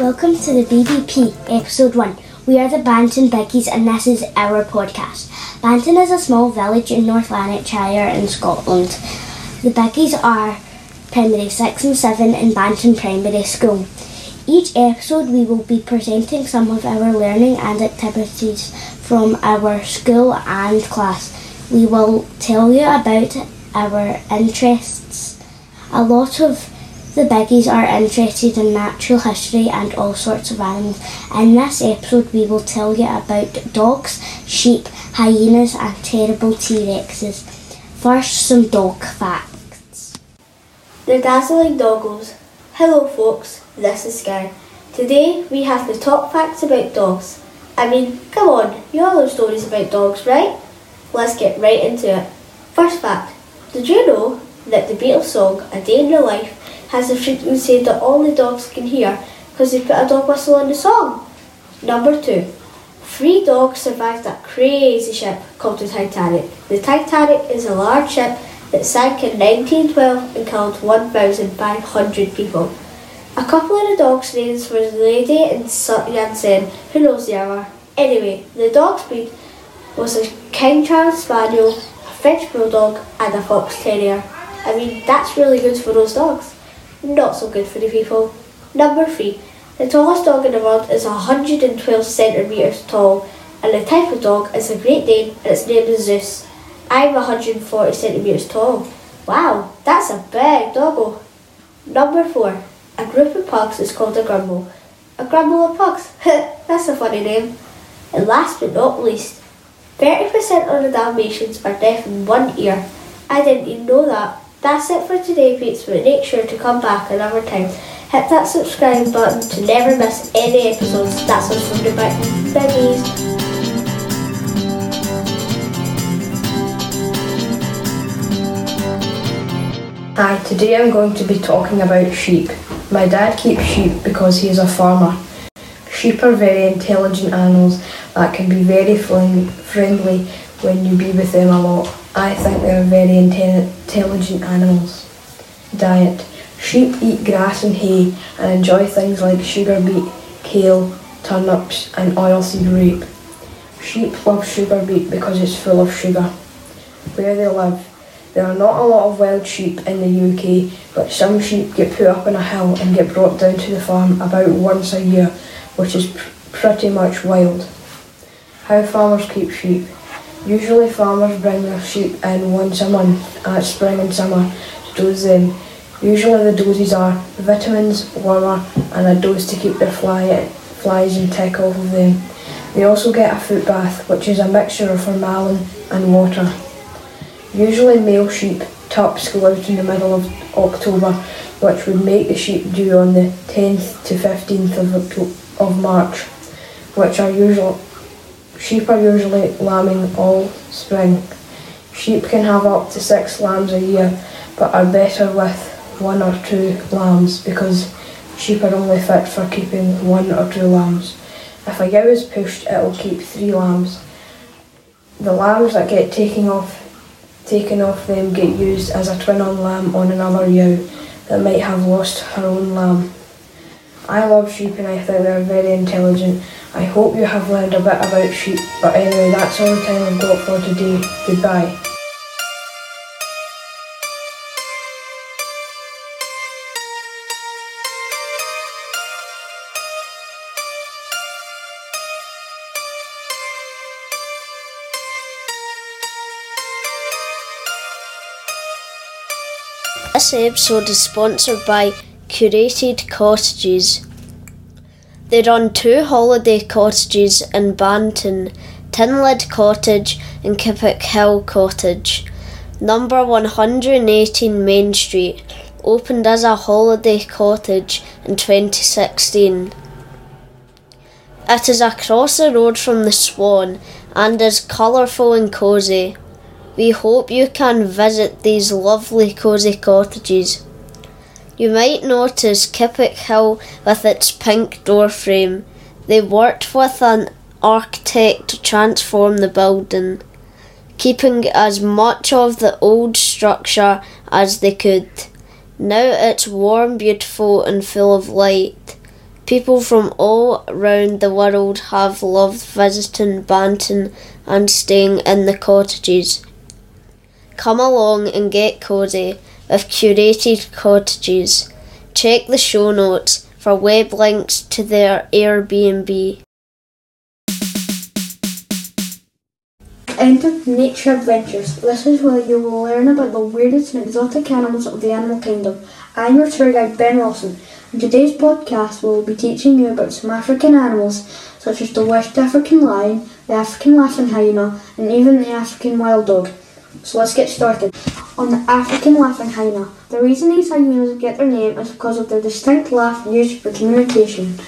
Welcome to the BBP episode 1. We are the Banton Biggies and this is our podcast. Banton is a small village in North Lanarkshire in Scotland. The Biggies are primary 6 and 7 in Banton Primary School. Each episode we will be presenting some of our learning and activities from our school and class. We will tell you about our interests. A lot of the biggies are interested in natural history and all sorts of animals. In this episode, we will tell you about dogs, sheep, hyenas, and terrible T Rexes. First, some dog facts. The dazzling doggos. Hello, folks, this is Sky. Today we have the top facts about dogs. I mean, come on, you all know stories about dogs, right? Let's get right into it. First fact Did you know that the Beatles song A Day in Your Life has a frequency that only dogs can hear because they put a dog whistle in the song. Number two, three dogs survived that crazy ship called the Titanic. The Titanic is a large ship that sank in 1912 and killed 1,500 people. A couple of the dogs' names were Lady and Jansen, who knows the other. Anyway, the dog's breed was a King Charles Spaniel, a French Bulldog, and a Fox Terrier. I mean, that's really good for those dogs not so good for the people. Number three, the tallest dog in the world is 112 centimetres tall, and the type of dog is a Great Dane, and its name is Zeus. I'm 140 centimetres tall. Wow, that's a big doggo. Number four, a group of pugs is called a grumble. A grumble of pugs. that's a funny name. And last but not least, 30% of the Dalmatians are deaf in one ear. I didn't even know that. That's it for today, peeps, but make sure to come back another time. Hit that subscribe button to never miss any episodes. That's us from back. Biggies. Hi, today I'm going to be talking about sheep. My dad keeps sheep because he is a farmer. Sheep are very intelligent animals that can be very friendly when you be with them a lot. I think they are very intelligent animals. Diet. Sheep eat grass and hay and enjoy things like sugar beet, kale, turnips and oilseed rape. Sheep love sugar beet because it's full of sugar. Where they live. There are not a lot of wild sheep in the UK, but some sheep get put up on a hill and get brought down to the farm about once a year, which is pr- pretty much wild. How farmers keep sheep. Usually farmers bring their sheep in once a month at spring and summer to dose them. Usually the doses are vitamins, wormer and a dose to keep their fly, flies and tick off of them. They also get a foot bath, which is a mixture of formalin and water. Usually male sheep tups go out in the middle of October, which would make the sheep due on the 10th to 15th of, of March, which are usual, Sheep are usually lambing all spring. Sheep can have up to six lambs a year, but are better with one or two lambs because sheep are only fit for keeping one or two lambs. If a ewe is pushed, it will keep three lambs. The lambs that get taken off, taken off them get used as a twin-on lamb on another ewe that might have lost her own lamb. I love sheep and I think they're very intelligent I hope you have learned a bit about sheep, but anyway, that's all the time I've got for today. Goodbye. This episode is sponsored by Curated Cottages. They run two holiday cottages in Banton, Tinlid Cottage and Kippick Hill Cottage. Number 118 Main Street opened as a holiday cottage in 2016. It is across the road from the Swan and is colourful and cosy. We hope you can visit these lovely cosy cottages. You might notice Kippick Hill with its pink door frame. They worked with an architect to transform the building, keeping as much of the old structure as they could. Now it's warm, beautiful, and full of light. People from all around the world have loved visiting Banton and staying in the cottages. Come along and get cosy with curated cottages. Check the show notes for web links to their Airbnb. Enter Nature Adventures. This is where you will learn about the weirdest and exotic animals of the animal kingdom. I'm your tour guide Ben Wilson. In today's podcast, we will be teaching you about some African animals such as the West African lion, the African laughing hyena, and even the African wild dog. So let's get started. On the African laughing hyena, the reason these hyenas get their name is because of their distinct laugh used for communication.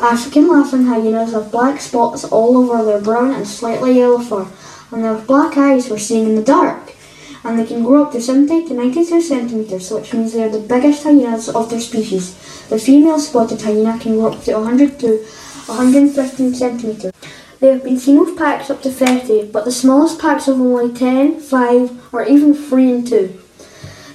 African laughing hyenas have black spots all over their brown and slightly yellow fur, and they have black eyes for seeing in the dark. And they can grow up to 70 to 92 centimetres, which means they are the biggest hyenas of their species. The female spotted hyena can grow up to 100 to 115 centimetres. They have been seen with packs up to 30, but the smallest packs have only 10, 5, or even 3 and 2.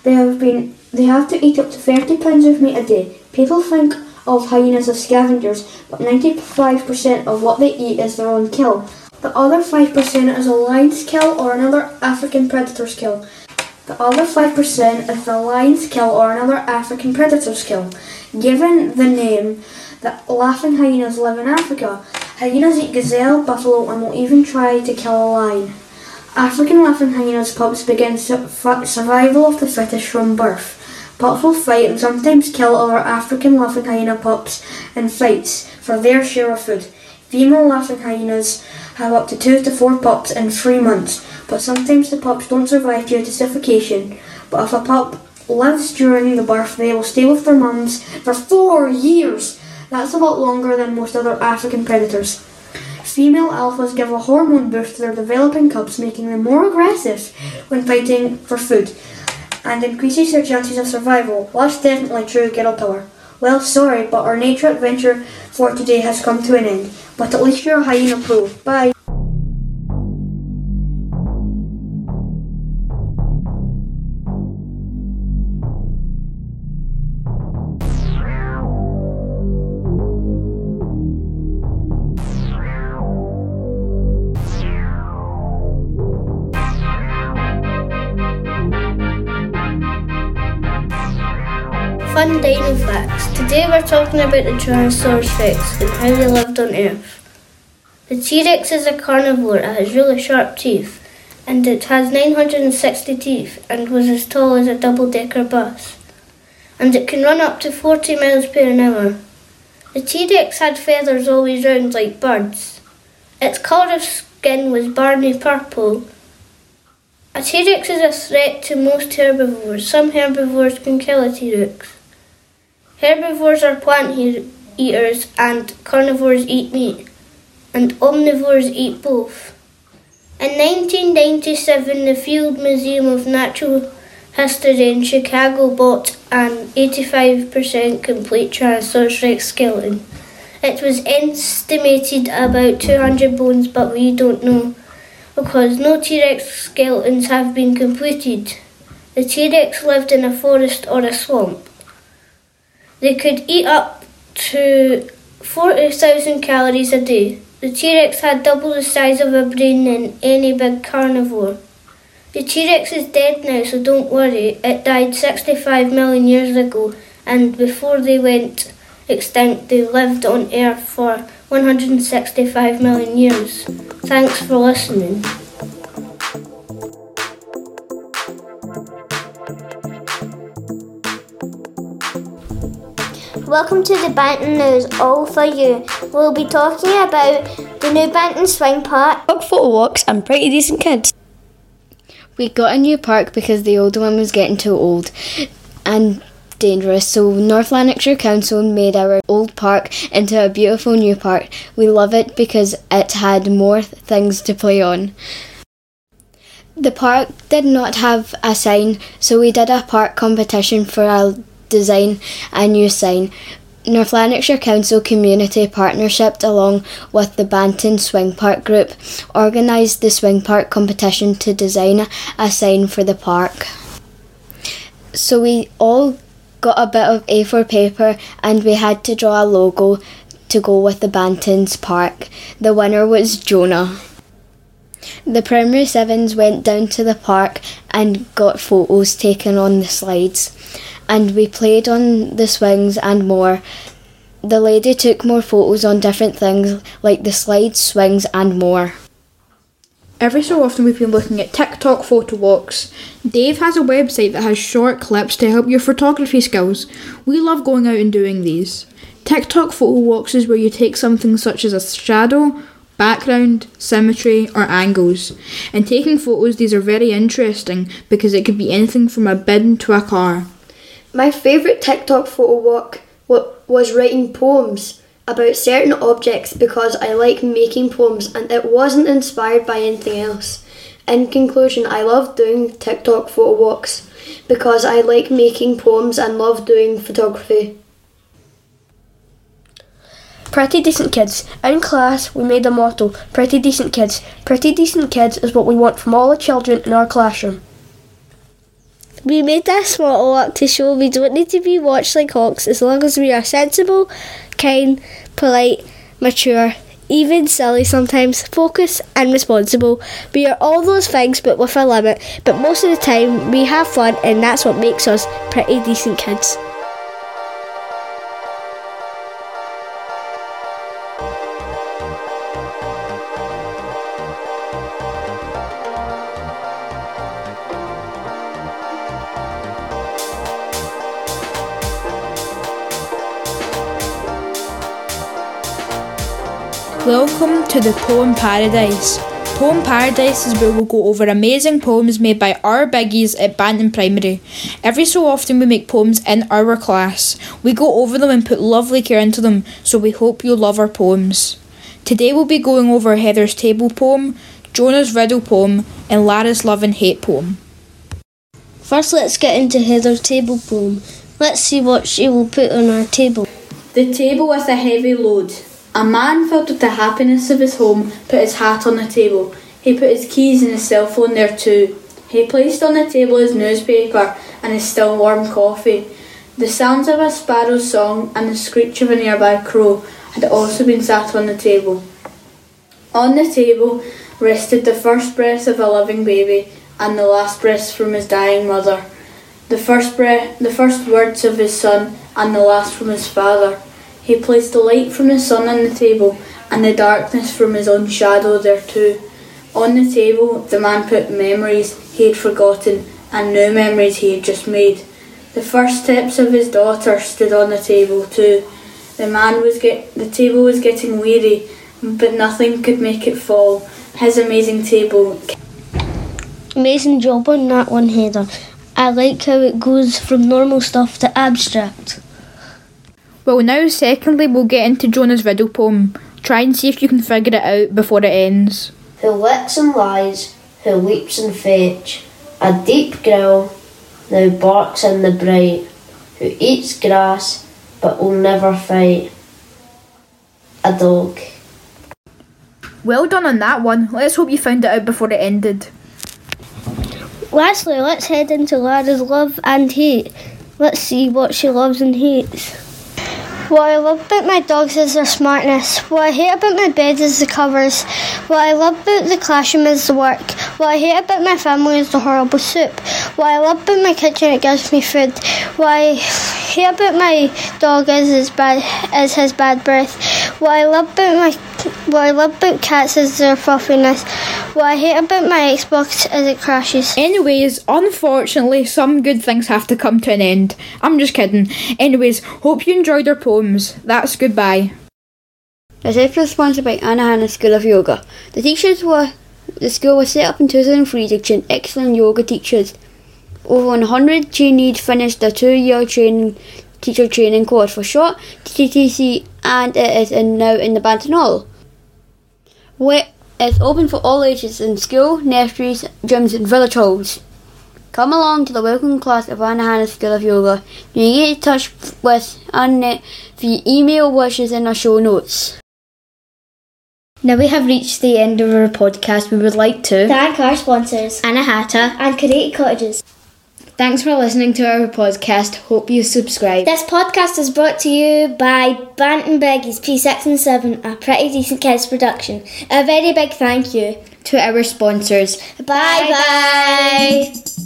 They have been they have to eat up to 30 pounds of meat a day. People think of hyenas as scavengers, but 95% of what they eat is their own kill. The other 5% is a lion's kill or another African predator's kill. The other 5% is the lion's kill or another African predator's kill. Given the name, the laughing hyenas live in Africa. Hyenas eat gazelle, buffalo, and will even try to kill a lion. African laughing hyenas pups begin su- survival of the fittest from birth. Pups will fight and sometimes kill other African laughing hyena pups in fights for their share of food. Female laughing hyenas have up to two to four pups in three months, but sometimes the pups don't survive due to suffocation. But if a pup lives during the birth, they will stay with their mums for four years. That's a lot longer than most other African predators. Female alphas give a hormone boost to their developing cubs, making them more aggressive when fighting for food and increases their chances of survival. That's definitely true girl power. Well, sorry, but our nature adventure for today has come to an end. But at least you're a hyena pro. Bye. Fun dino facts. Today we're talking about the Tyrannosaurus rex and how they lived on Earth. The T-Rex is a carnivore. It has really sharp teeth, and it has 960 teeth and was as tall as a double-decker bus. And it can run up to 40 miles per hour. The T-Rex had feathers always round like birds. Its colour of skin was Barney purple. A T-Rex is a threat to most herbivores. Some herbivores can kill a T-Rex. Herbivores are plant eaters and carnivores eat meat, and omnivores eat both. In 1997, the Field Museum of Natural History in Chicago bought an 85% complete Tyrannosaurus Rex skeleton. It was estimated about 200 bones, but we don't know because no T Rex skeletons have been completed. The T Rex lived in a forest or a swamp. They could eat up to 40,000 calories a day. The T Rex had double the size of a brain than any big carnivore. The T Rex is dead now, so don't worry. It died 65 million years ago, and before they went extinct, they lived on Earth for 165 million years. Thanks for listening. Welcome to the Banton News, all for you. We'll be talking about the new Banton Swing Park, dog photo walks, and pretty decent kids. We got a new park because the old one was getting too old and dangerous, so North Lanarkshire Council made our old park into a beautiful new park. We love it because it had more things to play on. The park did not have a sign, so we did a park competition for a design a new sign. North Lanarkshire Council Community Partnership, along with the Banton Swing Park Group, organised the swing park competition to design a sign for the park. So we all got a bit of A4 paper and we had to draw a logo to go with the Bantons Park. The winner was Jonah. The primary sevens went down to the park and got photos taken on the slides, and we played on the swings and more. The lady took more photos on different things like the slides, swings, and more. Every so often, we've been looking at TikTok photo walks. Dave has a website that has short clips to help your photography skills. We love going out and doing these. TikTok photo walks is where you take something such as a shadow, background, symmetry, or angles. And taking photos, these are very interesting because it could be anything from a bin to a car. My favourite TikTok photo walk was writing poems about certain objects because I like making poems and it wasn't inspired by anything else. In conclusion, I love doing TikTok photo walks because I like making poems and love doing photography. Pretty decent kids. In class, we made a motto Pretty decent kids. Pretty decent kids is what we want from all the children in our classroom. We made this motto up to show we don't need to be watched like hawks as long as we are sensible, kind, polite, mature, even silly sometimes, focused and responsible. We are all those things but with a limit, but most of the time we have fun and that's what makes us pretty decent kids. Welcome to the Poem Paradise. Poem Paradise is where we'll go over amazing poems made by our biggies at Banton Primary. Every so often we make poems in our class. We go over them and put lovely care into them, so we hope you'll love our poems. Today we'll be going over Heather's Table poem, Jonah's Riddle poem, and Lara's Love and Hate poem. First, let's get into Heather's table poem. Let's see what she will put on our table. The table with a heavy load. A man filled with the happiness of his home put his hat on the table. He put his keys and his cell phone there too. He placed on the table his newspaper and his still warm coffee. The sounds of a sparrow's song and the screech of a nearby crow had also been sat on the table. On the table rested the first breath of a living baby and the last breath from his dying mother. The first breath, the first words of his son and the last from his father. He placed the light from the sun on the table and the darkness from his own shadow there too. On the table, the man put memories he had forgotten and new memories he had just made. The first steps of his daughter stood on the table too. The man was get the table was getting weary, but nothing could make it fall. His amazing table. Amazing job on that one, Heather. I like how it goes from normal stuff to abstract. Well, now, secondly, we'll get into Jonah's riddle poem. Try and see if you can figure it out before it ends. Who licks and lies, who leaps and fetch, a deep growl, now barks in the bright, who eats grass, but will never fight. A dog. Well done on that one. Let's hope you found it out before it ended. Lastly, let's head into Lara's love and hate. Let's see what she loves and hates. What I love about my dogs is their smartness. What I hate about my bed is the covers. What I love about the classroom is the work. What I hate about my family is the horrible soup. What I love about my kitchen it gives me food. What I hate about my dog is his bad is his bad breath. What I love about my what I love about cats is their fluffiness. What I hate about my Xbox is it crashes. Anyways, unfortunately, some good things have to come to an end. I'm just kidding. Anyways, hope you enjoyed our poems. That's goodbye. This episode is sponsored by Anahata School of Yoga. The teachers were the school was set up in 2003 to train excellent yoga teachers. Over 100 trainees finished the two-year training teacher training course for short TTC, and it is in, now in the Banton Hall. Where it's open for all ages in school, nurseries, gyms, and village halls. Come along to the welcome class of Anahata School of Yoga. You can get in touch with Annette via email wishes in our show notes. Now we have reached the end of our podcast. We would like to Thank our sponsors, Anahata and Curated Cottages. Thanks for listening to our podcast. Hope you subscribe. This podcast is brought to you by Banton Biggies P6 and 7, a pretty decent kids production. A very big thank you to our sponsors. Bye bye.